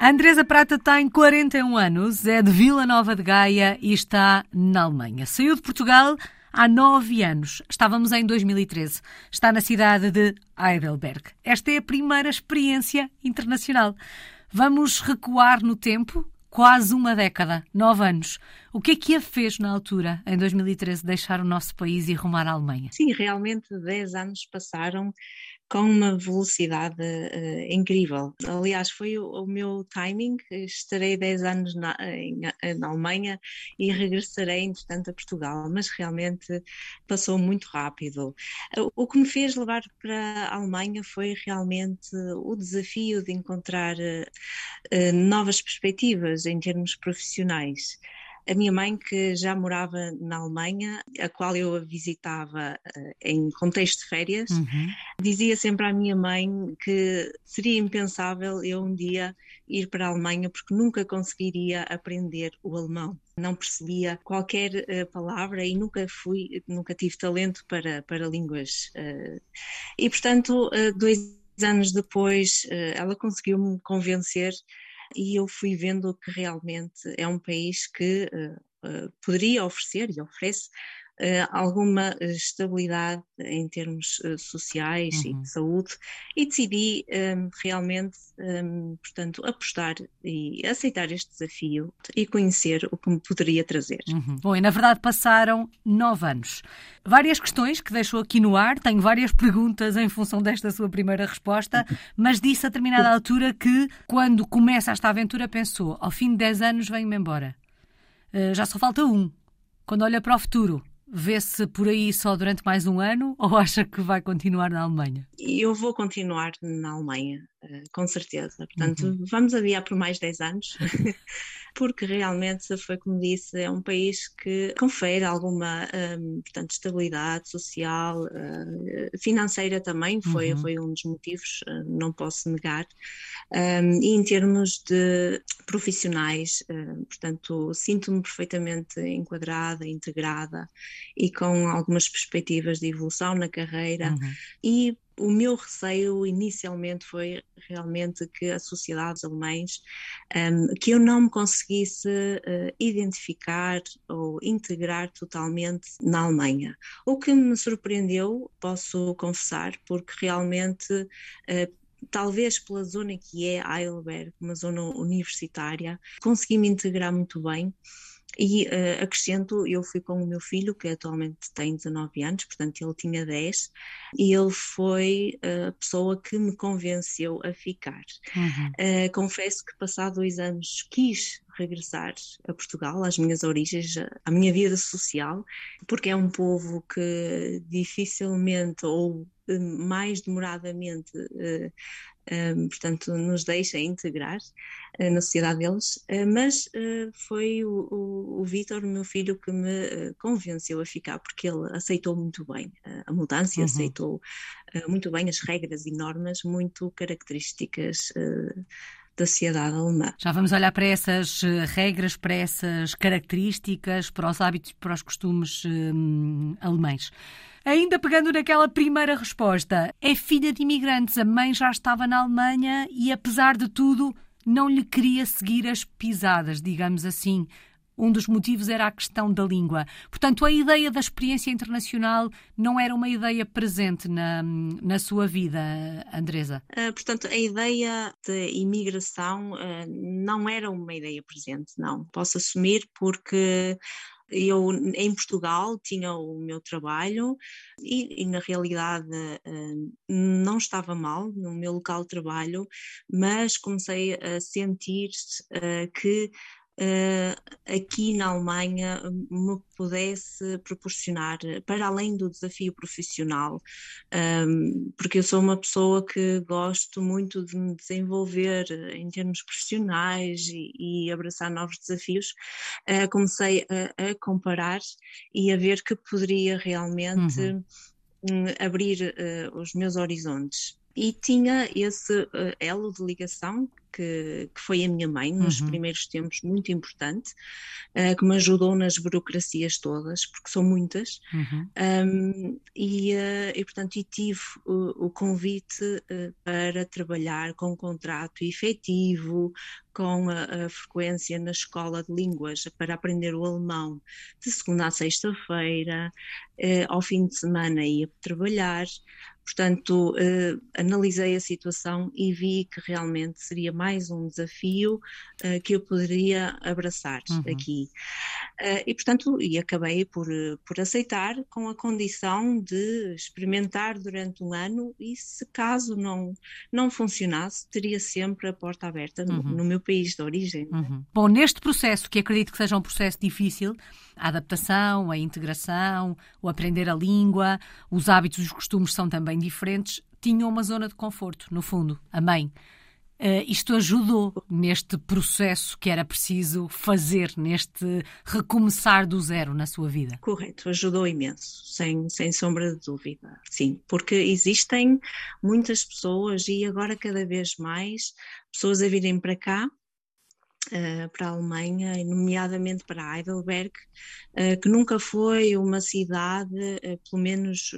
Andresa Prata tem 41 anos, é de Vila Nova de Gaia e está na Alemanha. Saiu de Portugal há nove anos. Estávamos em 2013. Está na cidade de Heidelberg. Esta é a primeira experiência internacional. Vamos recuar no tempo, quase uma década, nove anos. O que é que a fez na altura, em 2013, deixar o nosso país e rumar à Alemanha? Sim, realmente dez anos passaram com uma velocidade uh, incrível. Aliás, foi o, o, meu timing. Estarei 10 anos na, em, na Alemanha e regressarei, entretanto, a Portugal, mas realmente passou muito rápido. O que me fez levar para a Alemanha foi realmente o desafio de encontrar uh, novas perspectivas em termos profissionais. A minha mãe, que já morava na Alemanha, a qual eu a visitava uh, em contexto de férias, uhum. dizia sempre à minha mãe que seria impensável eu um dia ir para a Alemanha porque nunca conseguiria aprender o alemão. Não percebia qualquer uh, palavra e nunca fui, nunca tive talento para, para línguas. Uh, e portanto, dois anos depois, ela conseguiu-me convencer e eu fui vendo que realmente é um país que uh, poderia oferecer e oferece alguma estabilidade em termos sociais uhum. e de saúde e decidi um, realmente, um, portanto, apostar e aceitar este desafio e conhecer o que me poderia trazer. Uhum. Bom, e na verdade passaram nove anos. Várias questões que deixou aqui no ar, tenho várias perguntas em função desta sua primeira resposta, mas disse a determinada altura que quando começa esta aventura pensou, ao fim de dez anos venho-me embora. Uh, já só falta um. Quando olha para o futuro, vê-se por aí só durante mais um ano ou acha que vai continuar na Alemanha? Eu vou continuar na Alemanha, eh, com certeza. Portanto, uhum. vamos adiar por mais 10 anos. porque realmente, foi como disse, é um país que confere alguma um, portanto, estabilidade social, uh, financeira também, foi, uhum. foi um dos motivos, uh, não posso negar. Um, e em termos de profissionais, uh, portanto, sinto-me perfeitamente enquadrada, integrada e com algumas perspectivas de evolução na carreira uhum. e o meu receio inicialmente foi realmente que as sociedades alemães, um, que eu não me conseguisse uh, identificar ou integrar totalmente na Alemanha. O que me surpreendeu, posso confessar, porque realmente uh, talvez pela zona que é Heidelberg, uma zona universitária, consegui me integrar muito bem e uh, acrescento, eu fui com o meu filho, que atualmente tem 19 anos, portanto ele tinha 10, e ele foi a pessoa que me convenceu a ficar. Uhum. Uh, confesso que, passado dois anos, quis regressar a Portugal, às minhas origens, à minha vida social, porque é um povo que dificilmente ou eh, mais demoradamente um, portanto, nos deixa integrar uh, na sociedade deles, uh, mas uh, foi o, o, o Vítor, meu filho, que me convenceu a ficar, porque ele aceitou muito bem a mudança, uhum. aceitou muito bem as regras e normas muito características da sociedade alemã. Já vamos olhar para essas regras, para essas características, para os hábitos, para os costumes hum, alemães. Ainda pegando naquela primeira resposta, é filha de imigrantes, a mãe já estava na Alemanha e, apesar de tudo, não lhe queria seguir as pisadas, digamos assim. Um dos motivos era a questão da língua. Portanto, a ideia da experiência internacional não era uma ideia presente na, na sua vida, Andresa? Uh, portanto, a ideia de imigração uh, não era uma ideia presente, não. Posso assumir porque eu, em Portugal, tinha o meu trabalho e, e na realidade uh, não estava mal no meu local de trabalho, mas comecei a sentir que aqui na Alemanha me pudesse proporcionar, para além do desafio profissional, ehm, porque eu sou uma pessoa que gosto muito de me desenvolver em termos profissionais e, abraçar novos desafios, uh, comecei a, comparar e a ver que poderia realmente. Uhum. Um, abrir uh, os meus horizontes e tinha esse uh, elo de ligação que, que foi a minha mãe nos uhum. primeiros tempos, muito importante, uh, que me ajudou nas burocracias todas, porque são muitas, uhum. um, e, uh, e, portanto e tive o, o convite uh, para trabalhar com um contrato efetivo, com a, a, frequência na escola de línguas para aprender o alemão de segunda a sexta-feira, ao fim de semana ia trabalhar, Portanto, uh, analisei a situação e vi que realmente seria mais um desafio uh, que eu poderia abraçar uhum. aqui. Uh, e, portanto, e acabei por, por aceitar com a condição de experimentar durante um ano e, se caso não, não funcionasse, teria sempre a porta aberta no, uhum. no meu país de origem. É? Uhum. Bom, neste processo, que acredito que seja um processo difícil, a adaptação, a integração, o aprender a língua, os hábitos e os costumes são também diferentes, tinham uma zona de conforto, no fundo, a mãe. Uh, isto ajudou neste processo que era preciso fazer, neste recomeçar do zero na sua vida? Correto, ajudou imenso, sem, sem sombra de dúvida. Sim, porque existem muitas pessoas e agora cada vez mais pessoas a virem para cá Uh, para a Alemanha, nomeadamente para Heidelberg, uh, que nunca foi uma cidade, pelo menos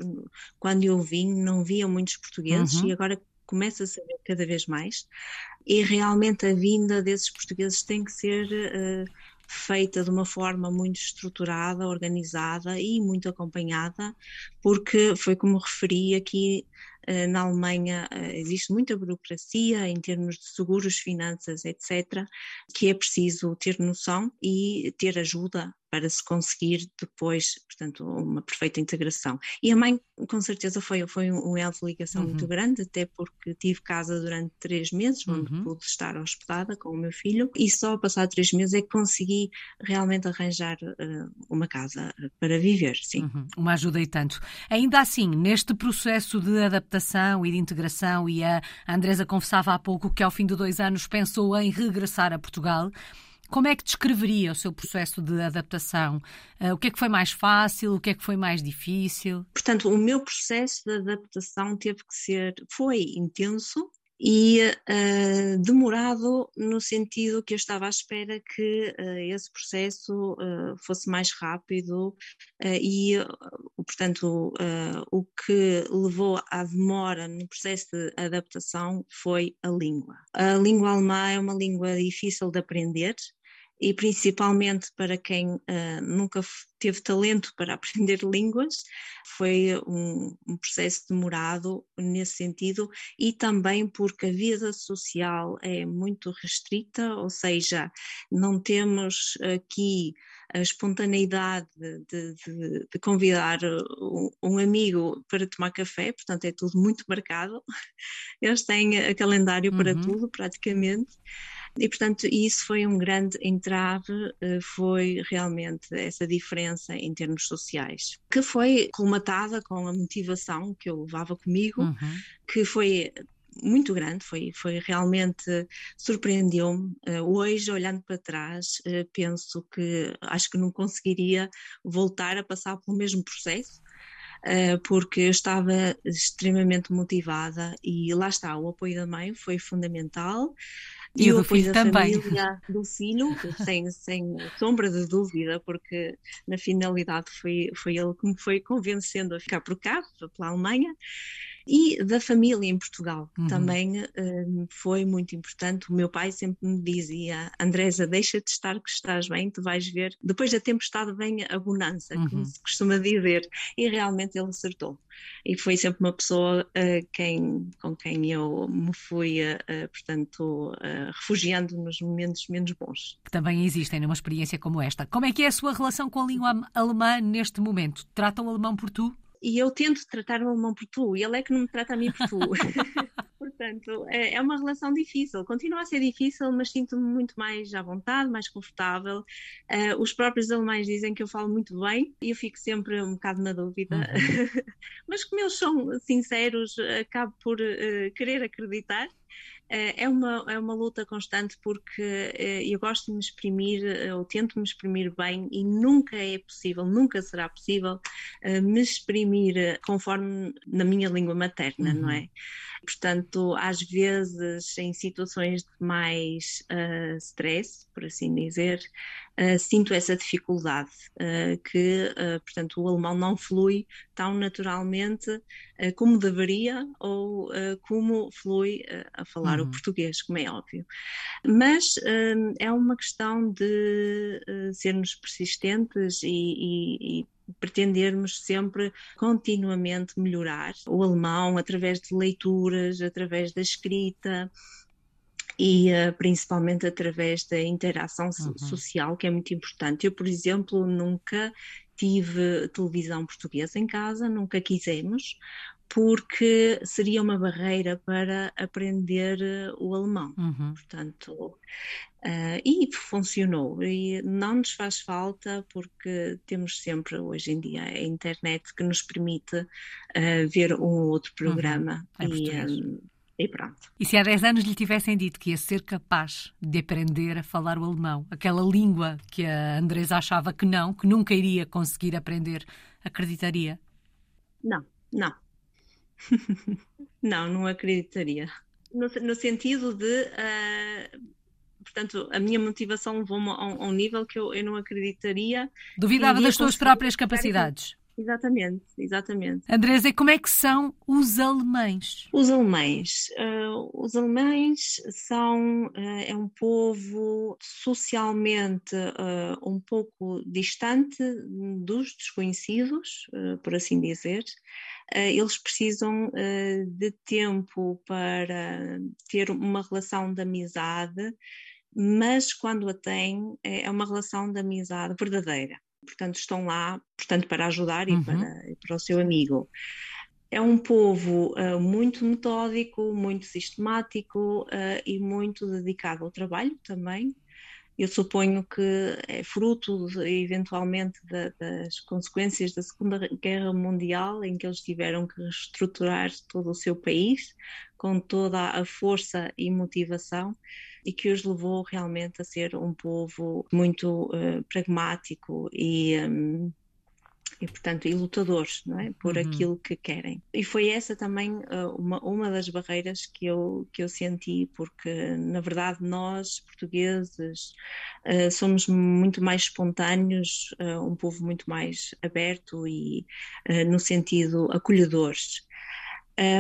quando eu vim, não via muitos portugueses uhum. e agora começa a saber cada vez mais. E realmente a vinda desses portugueses tem que ser feita de uma forma muito estruturada, organizada e muito acompanhada, porque foi como referi aqui eh, na Alemanha eh, existe muita burocracia em termos de seguros, finanças, etc., que é preciso ter noção e ter ajuda para se conseguir depois, portanto, uma perfeita integração. E a mãe, com certeza, foi, foi um elo de ligação uhum. muito grande, até porque tive casa durante três meses, onde uhum. pude estar hospedada com o meu filho, e só passar três meses é que consegui realmente arranjar uh, uma casa para viver, sim. Uhum. Uma ajuda e tanto. Ainda assim, neste processo de adaptação e de integração, e a Andresa confessava há pouco que ao fim de dois anos pensou em regressar a Portugal, como é que descreveria o seu processo de adaptação? Uh, o que é que foi mais fácil? O que é que foi mais difícil? Portanto, o meu processo de adaptação teve que ser, foi intenso, e uh, demorado no sentido que eu estava à espera que uh, esse processo uh, fosse mais rápido e, portanto, o que levou à demora no processo de adaptação foi a língua. A língua alemã é uma língua difícil de aprender, e principalmente para quem uh, nunca teve talento para aprender línguas, foi um, um, processo demorado nesse sentido e também porque a vida social é muito restrita, ou seja, não temos aqui a espontaneidade de, de, de convidar um, um, amigo para tomar café, portanto é tudo muito marcado. Eles têm calendário para uhum. tudo, praticamente. E, portanto, isso foi um grande entrave, eh, foi realmente essa diferença em termos sociais, que foi colmatada com a motivação que eu levava comigo, uhum. que foi muito grande, foi, foi realmente surpreendeu-me. Uh, hoje, olhando para trás, uh, penso que acho que não conseguiria voltar a passar pelo mesmo processo. Porque eu estava extremamente motivada e lá está, o apoio da mãe foi fundamental. E, e o do filho também. do filho, sem, sem sombra de dúvida, porque na finalidade foi, foi ele que me foi convencendo a ficar por cá, pela Alemanha e da família em Portugal. Uhum. Também um, foi muito importante. O meu pai sempre me dizia: Andresa, deixa-te estar que estás bem, tu vais ver. Depois da tempestade vem a bonança, uhum. como se costuma dizer. E realmente ele acertou. E foi sempre uma pessoa uh, quem, com quem eu me fui, uh, portanto, uh, refugiando nos momentos menos bons. Que também existem numa experiência como esta. Como é que é a sua relação com a língua alemã neste momento? Trata o alemão por tu? E eu tento tratar o alemão por tu, e ele é que não me trata a mim por tu. Portanto, é, é, uma relação difícil, continua a ser difícil, mas sinto-me muito mais à vontade, mais confortável. Uh, os próprios alemães dizem que eu falo muito bem e eu fico sempre um bocado na dúvida. Uhum. mas como eles são sinceros, acabo por uh, querer acreditar. É uma, é uma luta constante porque eu gosto de me exprimir, eu tento me exprimir bem e nunca é possível, nunca será possível me exprimir conforme na minha língua materna, uhum. não é? Portanto, às vezes, em situações de mais uh, stress, por assim dizer, uh, sinto essa dificuldade, uh, que, portanto, o alemão não flui tão naturalmente como deveria ou como flui a falar uhum. o português, como é óbvio. Mas é uma questão de sermos persistentes e, e, e pretendermos sempre continuamente melhorar o alemão através de leituras, através da escrita e uh, principalmente através da interação uhum. social, que é muito importante. Eu, por exemplo, nunca tive televisão portuguesa em casa, nunca quisemos, porque seria uma barreira para aprender eh, o alemão. Uhum. Portanto, uh, e funcionou. E não nos faz falta porque temos sempre hoje em dia a internet que nos permite uh, ver um ou outro uhum. programa. Uhum. E, um, e pronto. E se há 10 anos lhe tivessem dito que ia ser capaz de aprender a falar o alemão, aquela língua que a Andresa achava que não, que nunca iria conseguir aprender, acreditaria? Não, não. não, não acreditaria. No, no sentido de. Uh, portanto, a minha motivação levou-me a, a, um nível que eu, eu não acreditaria. Duvidava das suas próprias capacidades. Exatamente, exatamente. Andresa, e como é que são os alemães? Os alemães, uh, os alemães são uh, é um povo socialmente uh, um pouco distante dos desconhecidos, por assim dizer. eles precisam de tempo para ter uma relação de amizade, mas quando a têm é uma relação de amizade verdadeira portanto estão lá portanto, para ajudar uhum. e, para, e para o seu amigo. É um povo uh, muito metódico, muito sistemático uh, e muito dedicado ao trabalho também. Eu suponho que é fruto, de, eventualmente, de, das consequências da Segunda Guerra Mundial, em que eles tiveram que reestruturar todo o seu país, com toda a força e motivação e que os levou realmente a ser um povo muito uh, pragmático e. Um, e portanto e lutadores não é por uhum. aquilo que querem e foi essa também uh, uma uma das barreiras que eu que eu senti porque na verdade nós portugueses uh, somos muito mais espontâneos uh, um povo muito mais aberto e no sentido acolhedores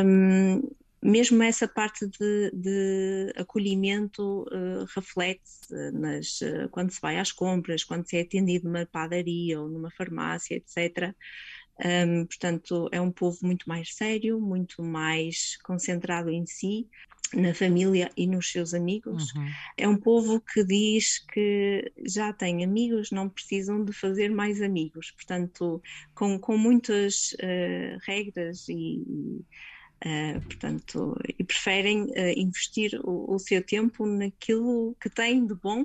um, mesmo essa parte de, de acolhimento uh, reflete-se uh, quando se vai às compras, quando se é atendido numa padaria ou numa farmácia, etc. Um, portanto, é um povo muito mais sério, muito mais concentrado em si, na família e nos seus amigos. Uhum. É um povo que diz que já tem amigos, não precisam de fazer mais amigos. Portanto, com, com muitas uh, regras e Uh, portanto, e preferem uh, investir o, o, seu tempo naquilo que têm de bom.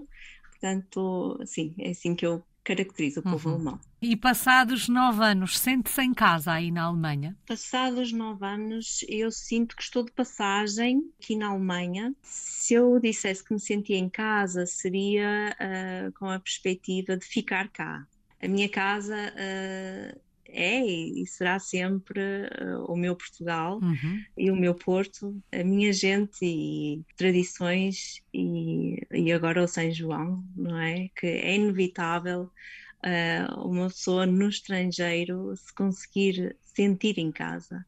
Portanto, sim, é assim que eu caracterizo o povo uhum. alemão. E passados nove anos, sente-se em casa aí na Alemanha? Passados nove anos, eu sinto que estou de passagem aqui na Alemanha. Se eu dissesse que me sentia em casa, seria uh, com a perspectiva de ficar cá. A minha casa é e será sempre uh, o meu Portugal uhum. e o meu Porto, a minha gente e tradições e, e agora o São João, não é? Que é inevitável uh, uma pessoa no estrangeiro se conseguir sentir em casa.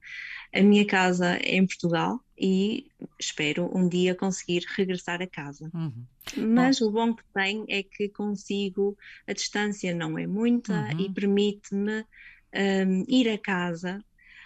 A minha casa é em Portugal e espero um dia conseguir regressar a casa. Uhum. Mas bom. o bom que tem é que consigo, a distância não é muita uhum. e permite-me um, ir a casa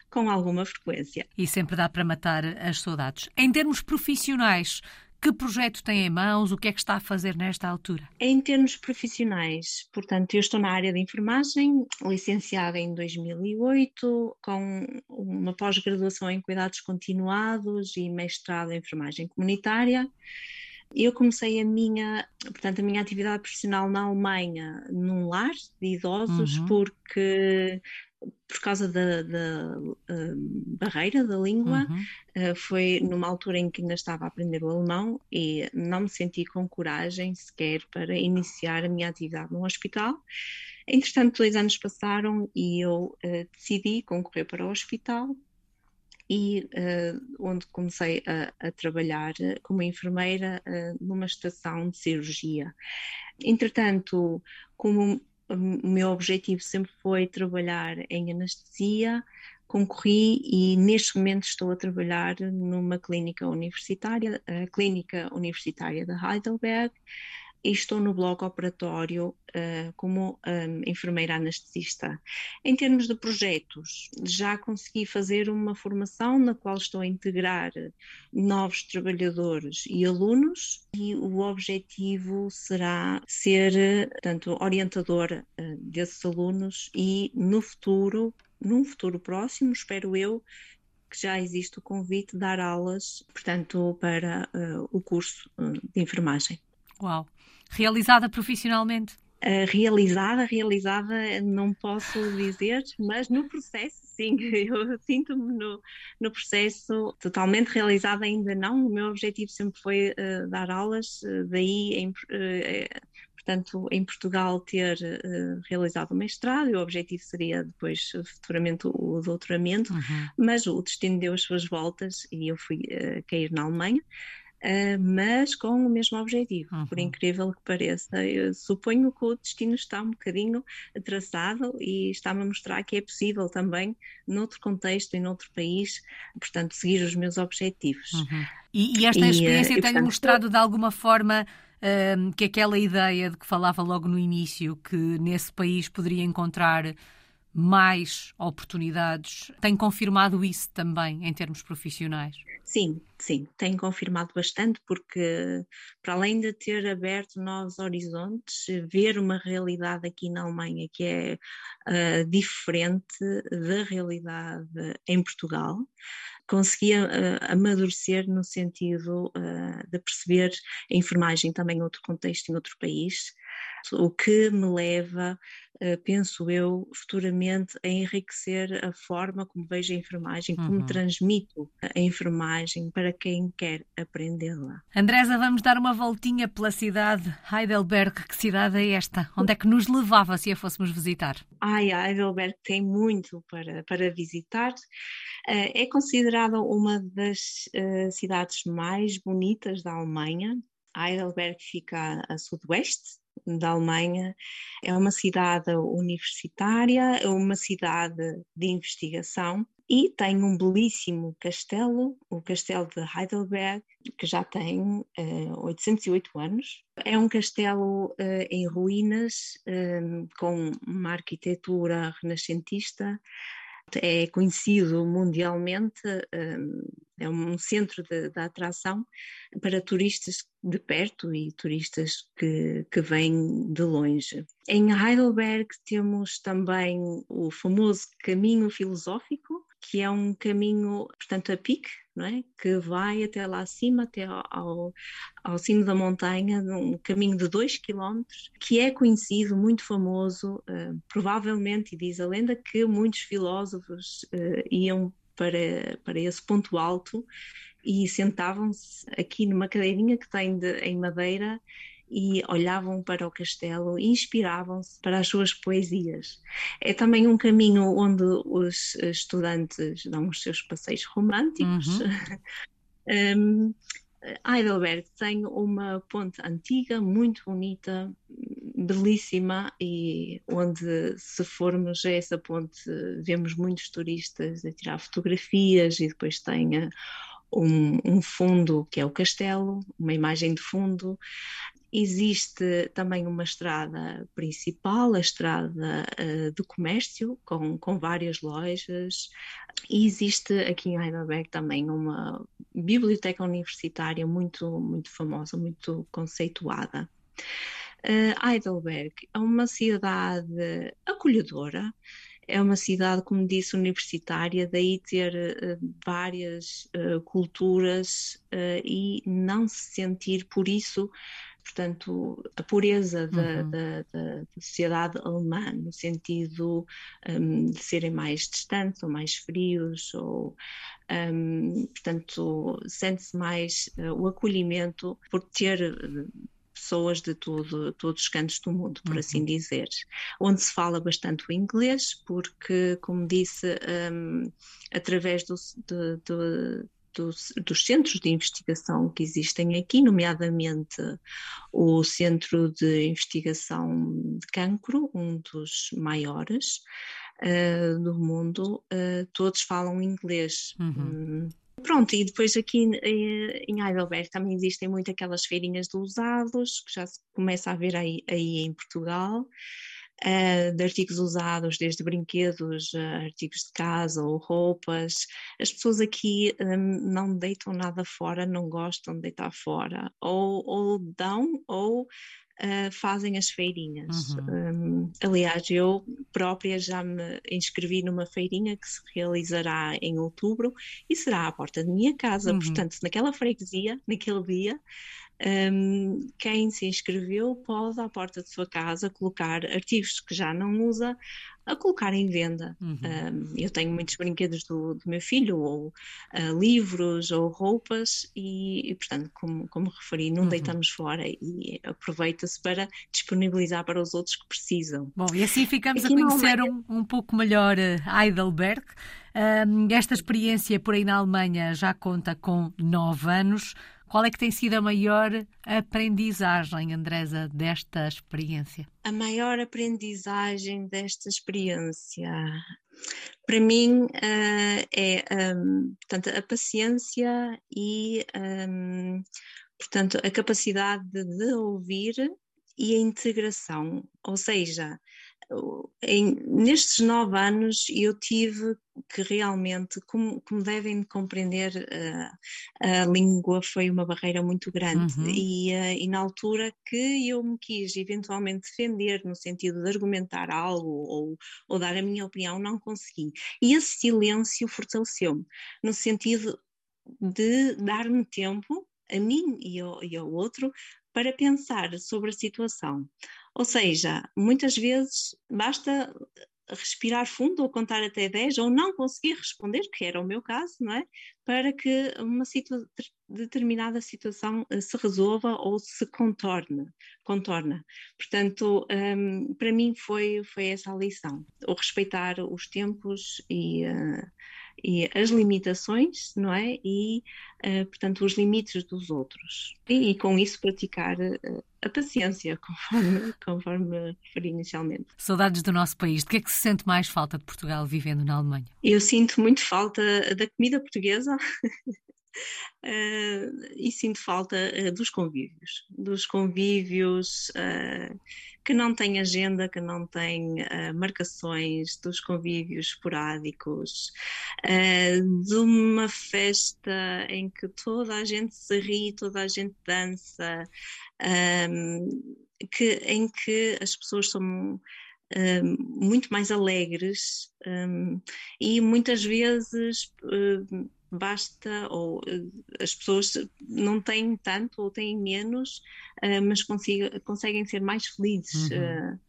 com alguma frequência. E sempre dá para matar as saudades. Em termos profissionais, que projeto tem em mãos? O que é que está a fazer nesta altura? Em termos profissionais, portanto, eu estou na área de enfermagem, licenciada em 2008, com uma pós-graduação em cuidados continuados e mestrado em enfermagem comunitária. Eu comecei a minha, portanto, a minha atividade profissional na Alemanha num lar de idosos, uhum. porque por causa da, da uh, barreira da língua, uhum. uh, foi numa altura em que ainda estava a aprender o alemão e não me senti com coragem sequer para iniciar a minha atividade no hospital. Entretanto, dois anos passaram e eu uh, decidi concorrer para o hospital e onde comecei a, a, trabalhar como enfermeira numa estação de cirurgia. Entretanto, como o meu objetivo sempre foi trabalhar em anestesia, concorri e neste momento estou a trabalhar numa clínica universitária, a Clínica Universitária de Heidelberg, estou no bloco operatório uh, como um, enfermeira anestesista. Em termos de projetos, já consegui fazer uma formação na qual estou a integrar novos trabalhadores e alunos e o objetivo será ser, portanto, orientadora uh, desses alunos e no futuro, num futuro próximo, espero eu, que já existe o convite de dar aulas, portanto, para uh, o curso de enfermagem. Uau! Realizada profissionalmente? Uh, realizada, realizada, não posso dizer, mas no processo, sim, eu sinto-me no, no processo totalmente realizada, ainda não. O meu objetivo sempre foi uh, dar aulas, uh, daí, em, portanto, em Portugal, ter realizado o mestrado, e o objetivo seria depois, futuramente, o, doutoramento, uhum. mas o destino deu as suas voltas e eu fui cair na Alemanha. Uh, mas com o mesmo objetivo, uhum. por incrível que pareça. Eu suponho que o destino está um bocadinho traçado e está-me a mostrar que é possível também, noutro contexto e noutro país, portanto, seguir os meus objetivos. Uhum. E, e, esta experiência e, tem portanto, mostrado de alguma forma uh, que aquela ideia de que falava logo no início, que nesse país poderia encontrar mais oportunidades, tem confirmado isso também em termos profissionais? Sim, sim, tem confirmado bastante, porque para além de ter aberto novos horizontes, ver uma realidade aqui na Alemanha que é uh, diferente da realidade em Portugal, conseguia uh, amadurecer no sentido uh, de perceber a enfermagem também em outro contexto, em outro país, o que me leva, eh, penso eu, futuramente a enriquecer a forma como vejo a enfermagem, como uhum. transmito a enfermagem para quem quer aprendê-la. Andresa, vamos dar uma voltinha pela cidade Heidelberg. Que cidade é esta? Onde é que nos levava se a fôssemos visitar? Ai, Heidelberg tem muito para, para visitar. Eh, é considerada uma das eh, cidades mais bonitas da Alemanha. Heidelberg fica a sudoeste da Alemanha. É uma cidade universitária, é uma cidade de investigação e tem um belíssimo castelo, o Castelo de Heidelberg, que já tem uh, eh, 808 anos. É um castelo uh, em ruínas, eh, com uma arquitetura renascentista, é conhecido mundialmente, hum, é um centro de, atração para turistas de perto e turistas que, que vêm de longe. Em Heidelberg temos também o famoso caminho filosófico, que é um caminho, portanto, a pique, não é? que vai até lá acima, até ao, ao cimo da montanha, um caminho de 2 km, que é conhecido, muito famoso, uh, provavelmente, e diz a lenda, que muitos filósofos uh, iam para, para esse ponto alto e sentavam-se aqui numa cadeirinha que tem de, em madeira e olhavam para o castelo e inspiravam-se para as suas poesias. É também um caminho onde os estudantes dão os seus passeios românticos. Uhum. um, Heidelberg tem uma ponte antiga, muito bonita, belíssima, e onde, se formos a essa ponte, vemos muitos turistas a tirar fotografias e depois tem um, um fundo que é o castelo, uma imagem de fundo. Existe também uma estrada principal, a estrada uh, do comércio, com, com várias lojas, e existe aqui em Heidelberg também uma biblioteca universitária muito, muito famosa, muito conceituada. Uh, Heidelberg é uma cidade acolhedora, é uma cidade, como disse, universitária, daí ter uh, várias uh, culturas uh, e não se sentir por isso portanto, a pureza da, uhum. da, da, sociedade alemã, no sentido um, de serem mais distantes ou mais frios, ou, um, portanto, sente-se mais uh, o acolhimento por ter pessoas de todo, todos os cantos do mundo, por assim uhum. assim dizer. Onde se fala bastante o inglês, porque, como disse, um, através do, do, do dos, dos, centros de investigação que existem aqui, nomeadamente o Centro de Investigação de Cancro, um dos maiores uh, do mundo, uh, todos falam inglês. Uhum. Hum, Pronto, e depois aqui em Heidelberg também existem muito aquelas feirinhas de usados, que já se começa a ver aí, aí em Portugal, uh, de artigos usados, desde brinquedos, uh, artigos de casa ou roupas. As pessoas aqui um, não deitam nada fora, não gostam de deitar fora, ou, ou dão, ou uh, fazem as feirinhas. Uhum. Um, aliás, eu própria já me inscrevi numa feirinha que se realizará em outubro e será à porta da minha casa. Uhum. Portanto, naquela freguesia, naquele dia, um, quem se inscreveu pode, à porta de sua casa, colocar artigos que já não usa a colocar em venda. Uhum. Um, eu tenho muitos brinquedos do, do meu filho, ou uh, livros, ou roupas, e, e portanto, como, como referi, não uhum. deitamos fora e aproveita-se para disponibilizar para os outros que precisam. Bom, e assim ficamos Aqui a conhecer um, um pouco melhor uh, Heidelberg. Um, esta experiência por aí na Alemanha já conta com nove anos. Qual é que tem sido a maior aprendizagem, Andresa, desta experiência? A maior aprendizagem desta experiência, para mim, uh, é um, portanto, a paciência e um, portanto, a capacidade de ouvir e a integração, ou seja, em, nestes nove anos eu tive que realmente, como, como devem compreender, uh, a língua foi uma barreira muito grande uhum. e, uh, e, na altura que eu me quis eventualmente defender no sentido de argumentar algo ou, ou dar a minha opinião, não consegui. E esse silêncio fortaleceu-me, no sentido de dar-me tempo a mim e ao, e ao outro para pensar sobre a situação. Ou seja, muitas vezes basta respirar fundo ou contar até 10 ou não conseguir responder, que era o meu caso, não é? Para que uma situa determinada situação eh, se resolva ou se contorne, contorna. Portanto, um, para mim foi, foi essa a lição, o respeitar os tempos e uh, e as limitações, não é? E, uh, portanto, os limites dos outros. E, e com isso praticar uh, a paciência, conforme, conforme referi inicialmente. Saudades do nosso país. De que é que se sente mais falta de Portugal vivendo na Alemanha? Eu sinto muito falta da comida portuguesa. Uh, e sinto falta uh, dos convívios, dos convívios uh, que não têm agenda, que não têm marcações, dos convívios esporádicos, de uma festa em que toda a gente se ri, toda a gente dança, que, em que as pessoas são um, muito mais alegres um, e muitas vezes basta, ou eh, as pessoas não têm tanto ou têm menos, uh, mas consiga, conseguem ser mais felizes. Uhum. Uh,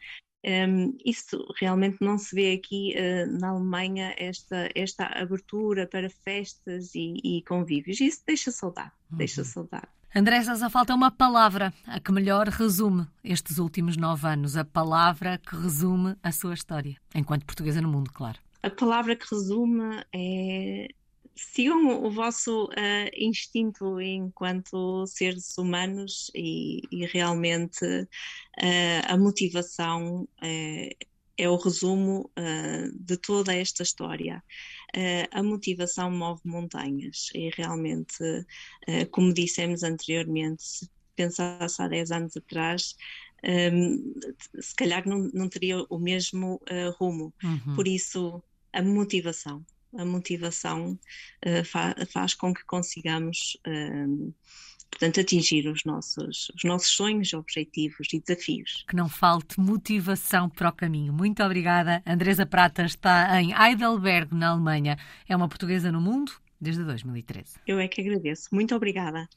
eh, um, isso realmente não se vê aqui uh, na Alemanha, esta, esta abertura para festas e, e convívios. Isso deixa saudade, uhum. deixa saudade. André, só falta uma palavra a que melhor resume estes últimos nove anos, a palavra que resume a sua história, enquanto portuguesa no mundo, claro. A palavra que resume é sigam o vosso uh, instinto enquanto seres humanos e, e realmente uh, a motivação uh, é o resumo de toda esta história. a motivação move montanhas e realmente, como dissemos anteriormente, se pensasse há 10 anos atrás, um, se calhar não, não, teria o mesmo rumo. Uhum. Por isso, a motivação a motivação uh, fa faz com que consigamos, uh, portanto, atingir os nossos, os nossos sonhos, objetivos e desafios. Que não falte motivação para o caminho. Muito obrigada. Andresa Prata está em Heidelberg, na Alemanha. É uma portuguesa no mundo desde 2013. Eu é que agradeço. Muito obrigada.